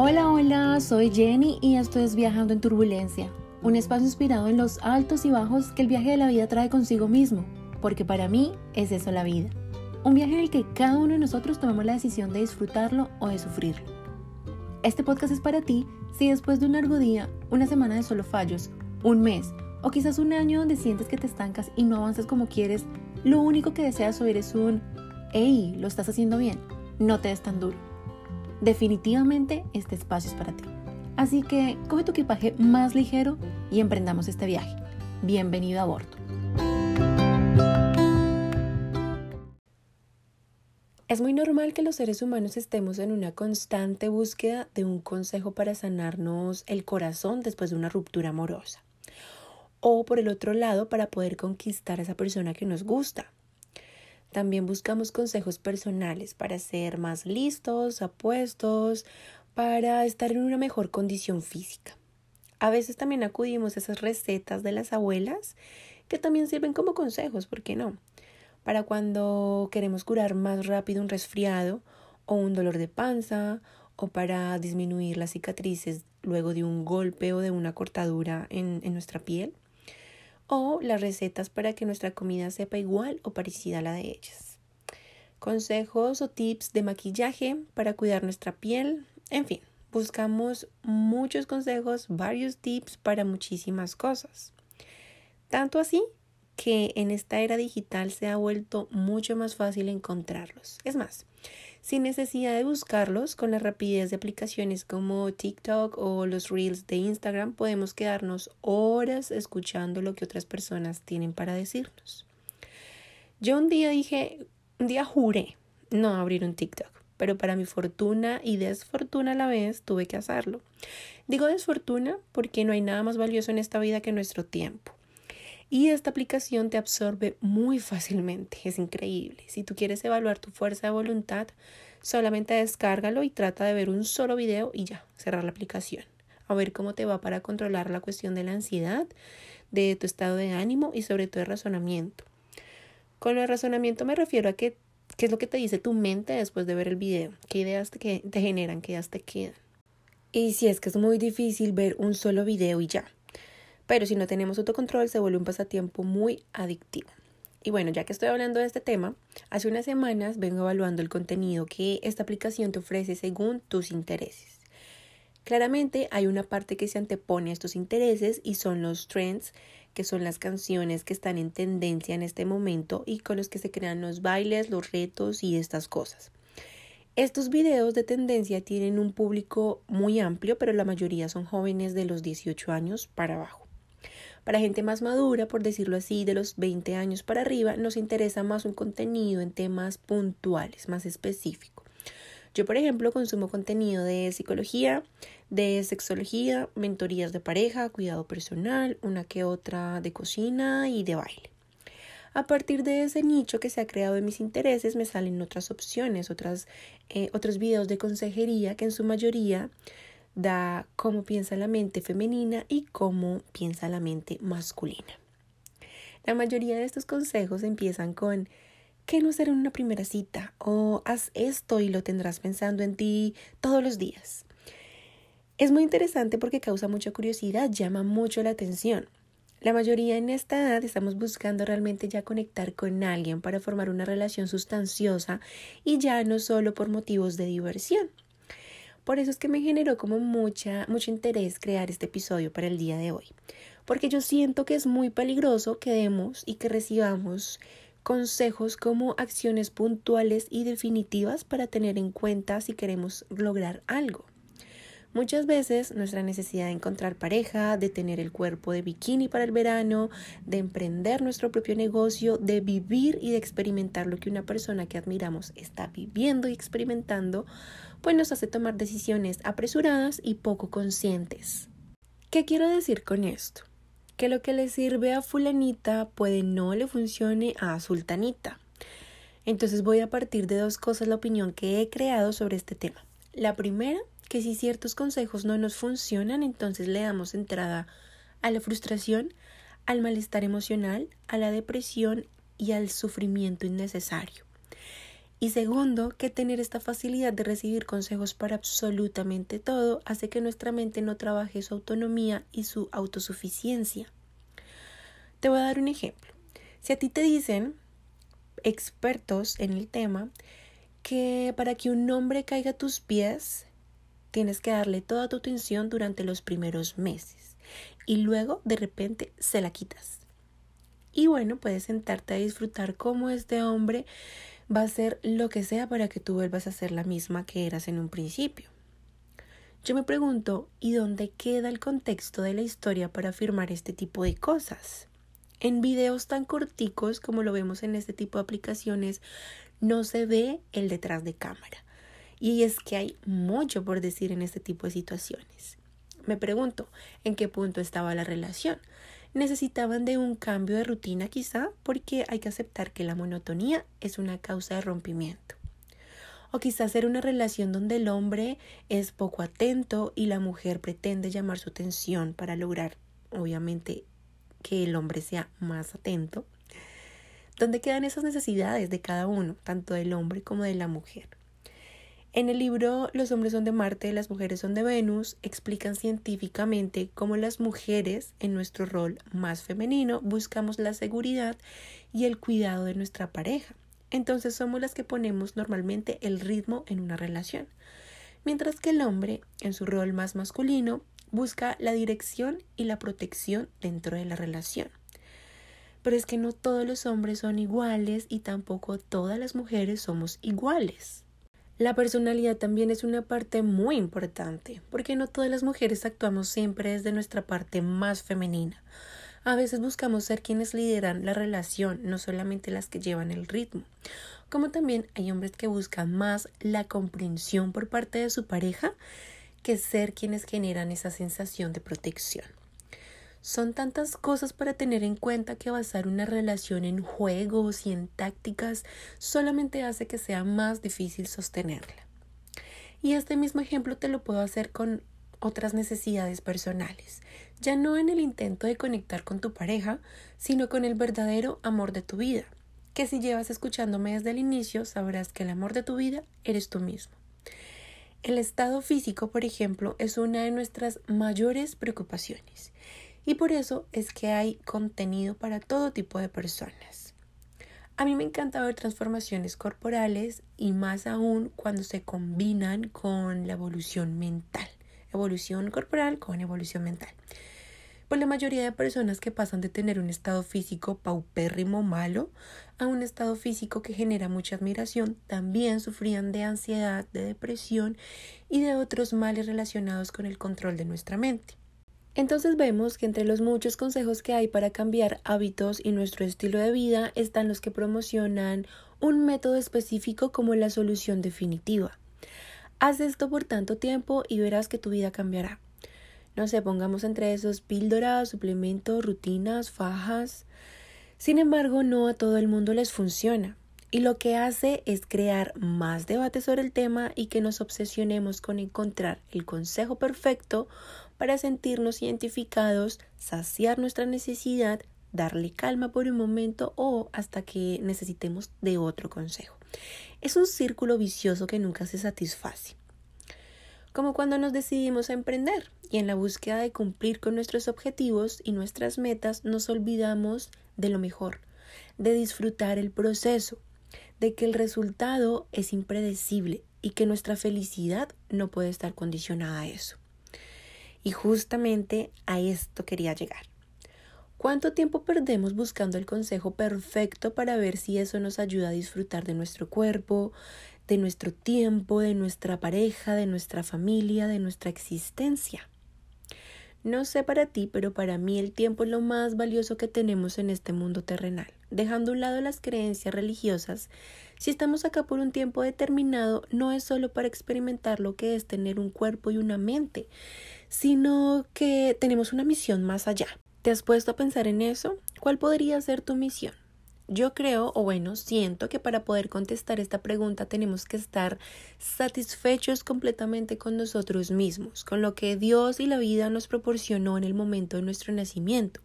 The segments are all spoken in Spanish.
Hola, hola, soy Jenny y esto es Viajando en Turbulencia, un espacio inspirado en los altos y bajos que el viaje de la vida trae consigo mismo, porque para mí es eso la vida. Un viaje en el que cada uno de nosotros tomamos la decisión de disfrutarlo o de sufrirlo. Este podcast es para ti si después de un largo día, una semana de solo fallos, un mes o quizás un año donde sientes que te estancas y no avanzas como quieres, lo único que deseas oír es un, hey, lo estás haciendo bien, no te des tan duro. Definitivamente este espacio es para ti. Así que coge tu equipaje más ligero y emprendamos este viaje. Bienvenido a bordo. Es muy normal que los seres humanos estemos en una constante búsqueda de un consejo para sanarnos el corazón después de una ruptura amorosa. O por el otro lado, para poder conquistar a esa persona que nos gusta. También buscamos consejos personales para ser más listos, apuestos, para estar en una mejor condición física. A veces también acudimos a esas recetas de las abuelas que también sirven como consejos, ¿por qué no? Para cuando queremos curar más rápido un resfriado o un dolor de panza o para disminuir las cicatrices luego de un golpe o de una cortadura en, en nuestra piel o las recetas para que nuestra comida sepa igual o parecida a la de ellas. Consejos o tips de maquillaje para cuidar nuestra piel. En fin, buscamos muchos consejos, varios tips para muchísimas cosas. Tanto así que en esta era digital se ha vuelto mucho más fácil encontrarlos. Es más, sin necesidad de buscarlos, con la rapidez de aplicaciones como TikTok o los Reels de Instagram, podemos quedarnos horas escuchando lo que otras personas tienen para decirnos. Yo un día dije, un día juré no abrir un TikTok, pero para mi fortuna y desfortuna a la vez tuve que hacerlo. Digo desfortuna porque no hay nada más valioso en esta vida que nuestro tiempo. Y esta aplicación te absorbe muy fácilmente, es increíble. Si tú quieres evaluar tu fuerza de voluntad, solamente descárgalo y trata de ver un solo video y ya, cerrar la aplicación. A ver cómo te va para controlar la cuestión de la ansiedad, de tu estado de ánimo y sobre todo el razonamiento. Con el razonamiento me refiero a qué es lo que te dice tu mente después de ver el video, qué ideas te, te generan, qué ideas te quedan. Y si es que es muy difícil ver un solo video y ya, pero si no tenemos autocontrol se vuelve un pasatiempo muy adictivo. Y bueno, ya que estoy hablando de este tema, hace unas semanas vengo evaluando el contenido que esta aplicación te ofrece según tus intereses. Claramente hay una parte que se antepone a estos intereses y son los trends, que son las canciones que están en tendencia en este momento y con los que se crean los bailes, los retos y estas cosas. Estos videos de tendencia tienen un público muy amplio, pero la mayoría son jóvenes de los 18 años para abajo. Para gente más madura, por decirlo así, de los 20 años para arriba, nos interesa más un contenido en temas puntuales, más específico. Yo, por ejemplo, consumo contenido de psicología, de sexología, mentorías de pareja, cuidado personal, una que otra de cocina y de baile. A partir de ese nicho que se ha creado en mis intereses me salen otras opciones, otras, eh, otros videos de consejería que en su mayoría da cómo piensa la mente femenina y cómo piensa la mente masculina. La mayoría de estos consejos empiezan con ¿qué no hacer en una primera cita? o haz esto y lo tendrás pensando en ti todos los días. Es muy interesante porque causa mucha curiosidad, llama mucho la atención. La mayoría en esta edad estamos buscando realmente ya conectar con alguien para formar una relación sustanciosa y ya no solo por motivos de diversión. Por eso es que me generó como mucha, mucho interés crear este episodio para el día de hoy. Porque yo siento que es muy peligroso que demos y que recibamos consejos como acciones puntuales y definitivas para tener en cuenta si queremos lograr algo. Muchas veces nuestra necesidad de encontrar pareja, de tener el cuerpo de bikini para el verano, de emprender nuestro propio negocio, de vivir y de experimentar lo que una persona que admiramos está viviendo y experimentando, pues nos hace tomar decisiones apresuradas y poco conscientes. ¿Qué quiero decir con esto? Que lo que le sirve a fulanita puede no le funcione a sultanita. Entonces voy a partir de dos cosas la opinión que he creado sobre este tema. La primera, que si ciertos consejos no nos funcionan, entonces le damos entrada a la frustración, al malestar emocional, a la depresión y al sufrimiento innecesario. Y segundo, que tener esta facilidad de recibir consejos para absolutamente todo hace que nuestra mente no trabaje su autonomía y su autosuficiencia. Te voy a dar un ejemplo. Si a ti te dicen expertos en el tema que para que un hombre caiga a tus pies tienes que darle toda tu atención durante los primeros meses y luego de repente se la quitas. Y bueno, puedes sentarte a disfrutar cómo este hombre va a hacer lo que sea para que tú vuelvas a ser la misma que eras en un principio. Yo me pregunto, ¿y dónde queda el contexto de la historia para afirmar este tipo de cosas? En videos tan corticos como lo vemos en este tipo de aplicaciones, no se ve el detrás de cámara. Y es que hay mucho por decir en este tipo de situaciones. Me pregunto, ¿en qué punto estaba la relación? Necesitaban de un cambio de rutina quizá porque hay que aceptar que la monotonía es una causa de rompimiento. O quizás era una relación donde el hombre es poco atento y la mujer pretende llamar su atención para lograr, obviamente, que el hombre sea más atento. ¿Dónde quedan esas necesidades de cada uno, tanto del hombre como de la mujer? En el libro Los hombres son de Marte, las mujeres son de Venus, explican científicamente cómo las mujeres, en nuestro rol más femenino, buscamos la seguridad y el cuidado de nuestra pareja. Entonces somos las que ponemos normalmente el ritmo en una relación. Mientras que el hombre, en su rol más masculino, busca la dirección y la protección dentro de la relación. Pero es que no todos los hombres son iguales y tampoco todas las mujeres somos iguales. La personalidad también es una parte muy importante, porque no todas las mujeres actuamos siempre desde nuestra parte más femenina. A veces buscamos ser quienes lideran la relación, no solamente las que llevan el ritmo. Como también hay hombres que buscan más la comprensión por parte de su pareja que ser quienes generan esa sensación de protección. Son tantas cosas para tener en cuenta que basar una relación en juegos y en tácticas solamente hace que sea más difícil sostenerla. Y este mismo ejemplo te lo puedo hacer con otras necesidades personales, ya no en el intento de conectar con tu pareja, sino con el verdadero amor de tu vida, que si llevas escuchándome desde el inicio sabrás que el amor de tu vida eres tú mismo. El estado físico, por ejemplo, es una de nuestras mayores preocupaciones y por eso es que hay contenido para todo tipo de personas. A mí me encanta ver transformaciones corporales y más aún cuando se combinan con la evolución mental. Evolución corporal con evolución mental. Pues la mayoría de personas que pasan de tener un estado físico paupérrimo malo a un estado físico que genera mucha admiración también sufrían de ansiedad, de depresión y de otros males relacionados con el control de nuestra mente. Entonces vemos que entre los muchos consejos que hay para cambiar hábitos y nuestro estilo de vida están los que promocionan un método específico como la solución definitiva. Haz esto por tanto tiempo y verás que tu vida cambiará. No sé, pongamos entre esos píldoras, suplementos, rutinas, fajas. Sin embargo, no a todo el mundo les funciona. Y lo que hace es crear más debate sobre el tema y que nos obsesionemos con encontrar el consejo perfecto para sentirnos identificados, saciar nuestra necesidad, darle calma por un momento o hasta que necesitemos de otro consejo. Es un círculo vicioso que nunca se satisface. Como cuando nos decidimos a emprender y en la búsqueda de cumplir con nuestros objetivos y nuestras metas nos olvidamos de lo mejor, de disfrutar el proceso, de que el resultado es impredecible y que nuestra felicidad no puede estar condicionada a eso. Y justamente a esto quería llegar. ¿Cuánto tiempo perdemos buscando el consejo perfecto para ver si eso nos ayuda a disfrutar de nuestro cuerpo, de nuestro tiempo, de nuestra pareja, de nuestra familia, de nuestra existencia? No sé para ti, pero para mí el tiempo es lo más valioso que tenemos en este mundo terrenal. Dejando a un lado las creencias religiosas, si estamos acá por un tiempo determinado, no es solo para experimentar lo que es tener un cuerpo y una mente, sino que tenemos una misión más allá. ¿Te has puesto a pensar en eso? ¿Cuál podría ser tu misión? Yo creo, o bueno, siento que para poder contestar esta pregunta tenemos que estar satisfechos completamente con nosotros mismos, con lo que Dios y la vida nos proporcionó en el momento de nuestro nacimiento,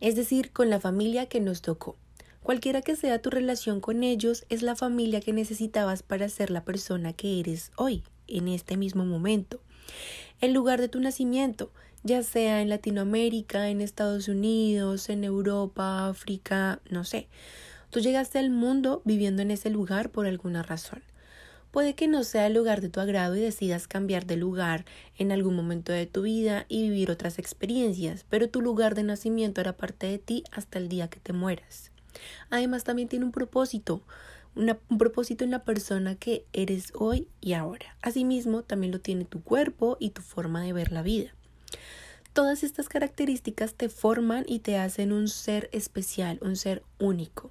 es decir, con la familia que nos tocó, Cualquiera que sea tu relación con ellos, es la familia que necesitabas para ser la persona que eres hoy, en este mismo momento. El lugar de tu nacimiento, ya sea en Latinoamérica, en Estados Unidos, en Europa, África, no sé. Tú llegaste al mundo viviendo en ese lugar por alguna razón. Puede que no sea el lugar de tu agrado y decidas cambiar de lugar en algún momento de tu vida y vivir otras experiencias, pero tu lugar de nacimiento era parte de ti hasta el día que te mueras. Además también tiene un propósito, un propósito en la persona que eres hoy y ahora. Asimismo, también lo tiene tu cuerpo y tu forma de ver la vida. Todas estas características te forman y te hacen un ser especial, un ser único.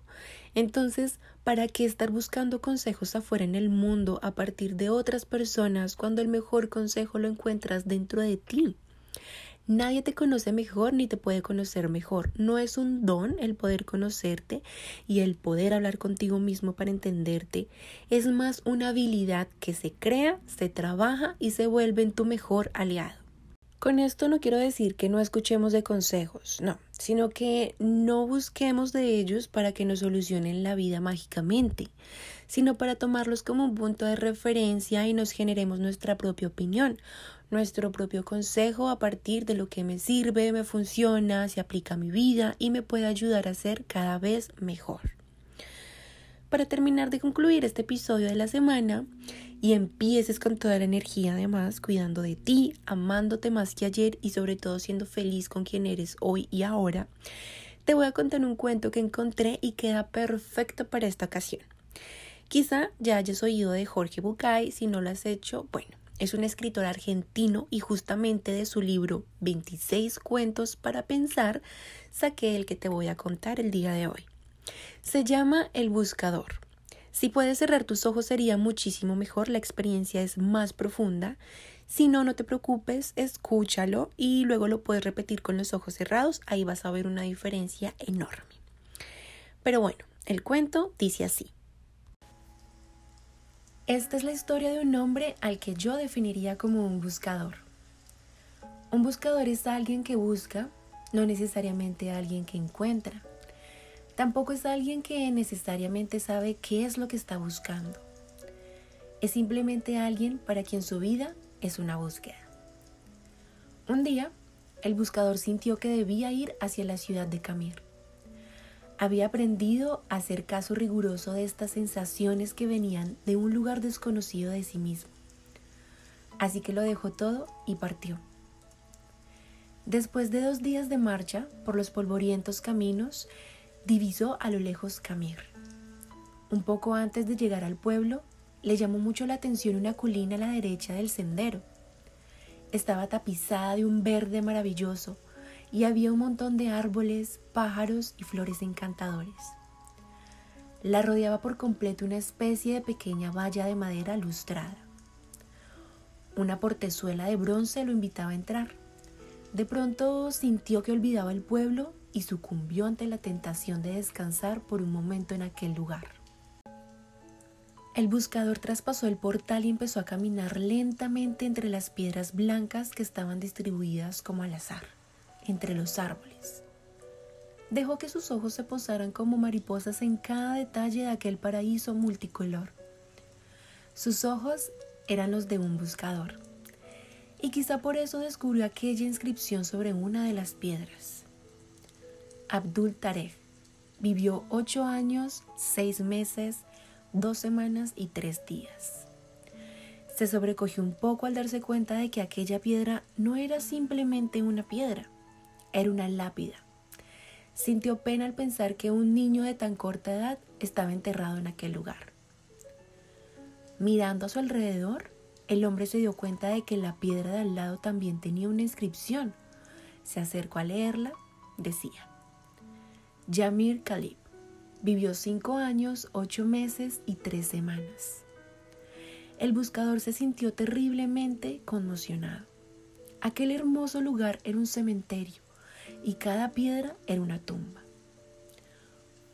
Entonces, ¿para qué estar buscando consejos afuera en el mundo a partir de otras personas cuando el mejor consejo lo encuentras dentro de ti? Nadie te conoce mejor ni te puede conocer mejor. No es un don el poder conocerte y el poder hablar contigo mismo para entenderte. Es más una habilidad que se crea, se trabaja y se vuelve en tu mejor aliado. Con esto no quiero decir que no escuchemos de consejos, no, sino que no busquemos de ellos para que nos solucionen la vida mágicamente, sino para tomarlos como un punto de referencia y nos generemos nuestra propia opinión, nuestro propio consejo a partir de lo que me sirve, me funciona, se aplica a mi vida y me puede ayudar a ser cada vez mejor. Para terminar de concluir este episodio de la semana, y empieces con toda la energía además, cuidando de ti, amándote más que ayer y sobre todo siendo feliz con quien eres hoy y ahora, te voy a contar un cuento que encontré y queda perfecto para esta ocasión. Quizá ya hayas oído de Jorge Bucay, si no lo has hecho, bueno, es un escritor argentino y justamente de su libro 26 cuentos para pensar saqué el que te voy a contar el día de hoy. Se llama El Buscador si puedes cerrar tus ojos sería muchísimo mejor, la experiencia es más profunda. Si no, no te preocupes, escúchalo y luego lo puedes repetir con los ojos cerrados, ahí vas a ver una diferencia enorme. Pero bueno, el cuento dice así. Esta es la historia de un hombre al que yo definiría como un buscador. Un buscador es alguien que busca, no necesariamente alguien que encuentra. Tampoco es alguien que necesariamente sabe qué es lo que está buscando. Es simplemente alguien para quien su vida es una búsqueda. Un día, el buscador sintió que debía ir hacia la ciudad de Camir. Había aprendido a hacer caso riguroso de estas sensaciones que venían de un lugar desconocido de sí mismo. Así que lo dejó todo y partió. Después de dos días de marcha por los polvorientos caminos, divisó a lo lejos Camir. Un poco antes de llegar al pueblo, le llamó mucho la atención una colina a la derecha del sendero. Estaba tapizada de un verde maravilloso y había un montón de árboles, pájaros y flores encantadores. La rodeaba por completo una especie de pequeña valla de madera lustrada. Una portezuela de bronce lo invitaba a entrar. De pronto sintió que olvidaba el pueblo y sucumbió ante la tentación de descansar por un momento en aquel lugar. El buscador traspasó el portal y empezó a caminar lentamente entre las piedras blancas que estaban distribuidas como al azar, entre los árboles. Dejó que sus ojos se posaran como mariposas en cada detalle de aquel paraíso multicolor. Sus ojos eran los de un buscador, y quizá por eso descubrió aquella inscripción sobre una de las piedras. Abdul Tarek vivió ocho años, seis meses, dos semanas y tres días. Se sobrecogió un poco al darse cuenta de que aquella piedra no era simplemente una piedra, era una lápida. Sintió pena al pensar que un niño de tan corta edad estaba enterrado en aquel lugar. Mirando a su alrededor, el hombre se dio cuenta de que la piedra de al lado también tenía una inscripción. Se acercó a leerla, decía, Yamir Khalib vivió cinco años, ocho meses y tres semanas. El buscador se sintió terriblemente conmocionado. Aquel hermoso lugar era un cementerio y cada piedra era una tumba.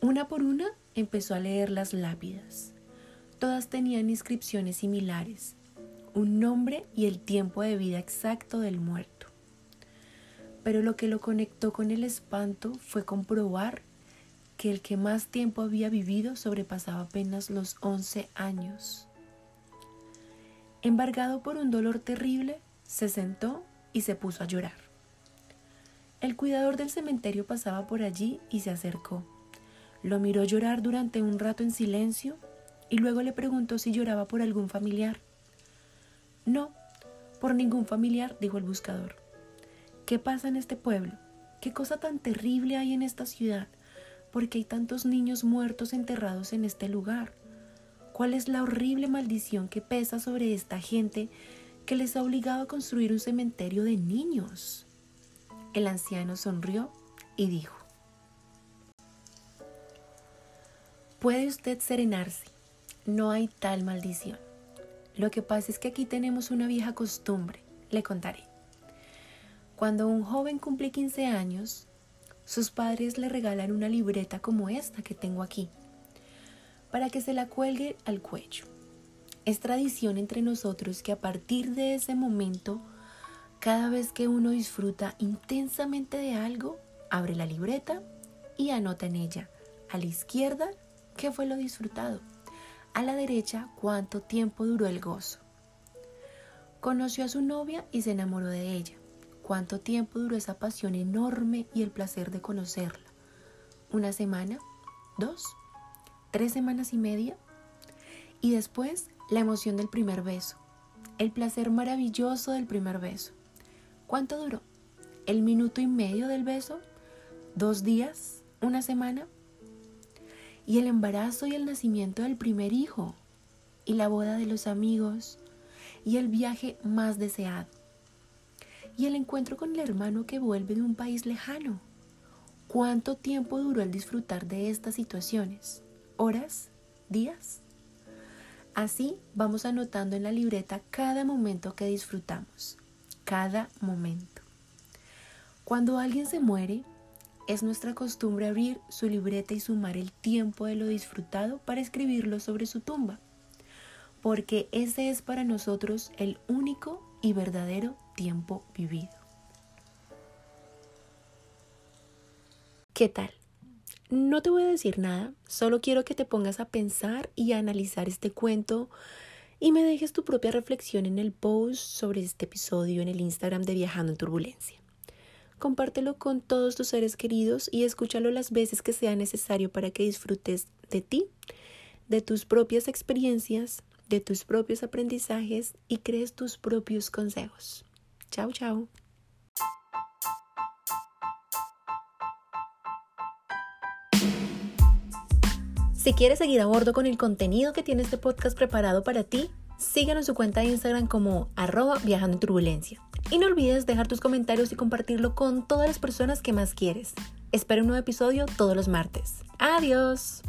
Una por una empezó a leer las lápidas. Todas tenían inscripciones similares, un nombre y el tiempo de vida exacto del muerto pero lo que lo conectó con el espanto fue comprobar que el que más tiempo había vivido sobrepasaba apenas los 11 años. Embargado por un dolor terrible, se sentó y se puso a llorar. El cuidador del cementerio pasaba por allí y se acercó. Lo miró llorar durante un rato en silencio y luego le preguntó si lloraba por algún familiar. No, por ningún familiar, dijo el buscador. ¿Qué pasa en este pueblo? ¿Qué cosa tan terrible hay en esta ciudad? ¿Por qué hay tantos niños muertos enterrados en este lugar? ¿Cuál es la horrible maldición que pesa sobre esta gente que les ha obligado a construir un cementerio de niños? El anciano sonrió y dijo, Puede usted serenarse, no hay tal maldición. Lo que pasa es que aquí tenemos una vieja costumbre, le contaré. Cuando un joven cumple 15 años, sus padres le regalan una libreta como esta que tengo aquí, para que se la cuelgue al cuello. Es tradición entre nosotros que a partir de ese momento, cada vez que uno disfruta intensamente de algo, abre la libreta y anota en ella, a la izquierda, qué fue lo disfrutado, a la derecha, cuánto tiempo duró el gozo. Conoció a su novia y se enamoró de ella. ¿Cuánto tiempo duró esa pasión enorme y el placer de conocerla? ¿Una semana? ¿Dos? ¿Tres semanas y media? Y después la emoción del primer beso, el placer maravilloso del primer beso. ¿Cuánto duró? ¿El minuto y medio del beso? ¿Dos días? ¿Una semana? Y el embarazo y el nacimiento del primer hijo, y la boda de los amigos, y el viaje más deseado y el encuentro con el hermano que vuelve de un país lejano. ¿Cuánto tiempo duró el disfrutar de estas situaciones? ¿Horas? ¿Días? Así vamos anotando en la libreta cada momento que disfrutamos, cada momento. Cuando alguien se muere, es nuestra costumbre abrir su libreta y sumar el tiempo de lo disfrutado para escribirlo sobre su tumba, porque ese es para nosotros el único y verdadero tiempo vivido. ¿Qué tal? No te voy a decir nada, solo quiero que te pongas a pensar y a analizar este cuento y me dejes tu propia reflexión en el post sobre este episodio en el Instagram de Viajando en Turbulencia. Compártelo con todos tus seres queridos y escúchalo las veces que sea necesario para que disfrutes de ti, de tus propias experiencias, de tus propios aprendizajes y crees tus propios consejos. Chao, chao. Si quieres seguir a bordo con el contenido que tiene este podcast preparado para ti, síguenos en su cuenta de Instagram como arroba viajando en turbulencia. Y no olvides dejar tus comentarios y compartirlo con todas las personas que más quieres. Espero un nuevo episodio todos los martes. Adiós.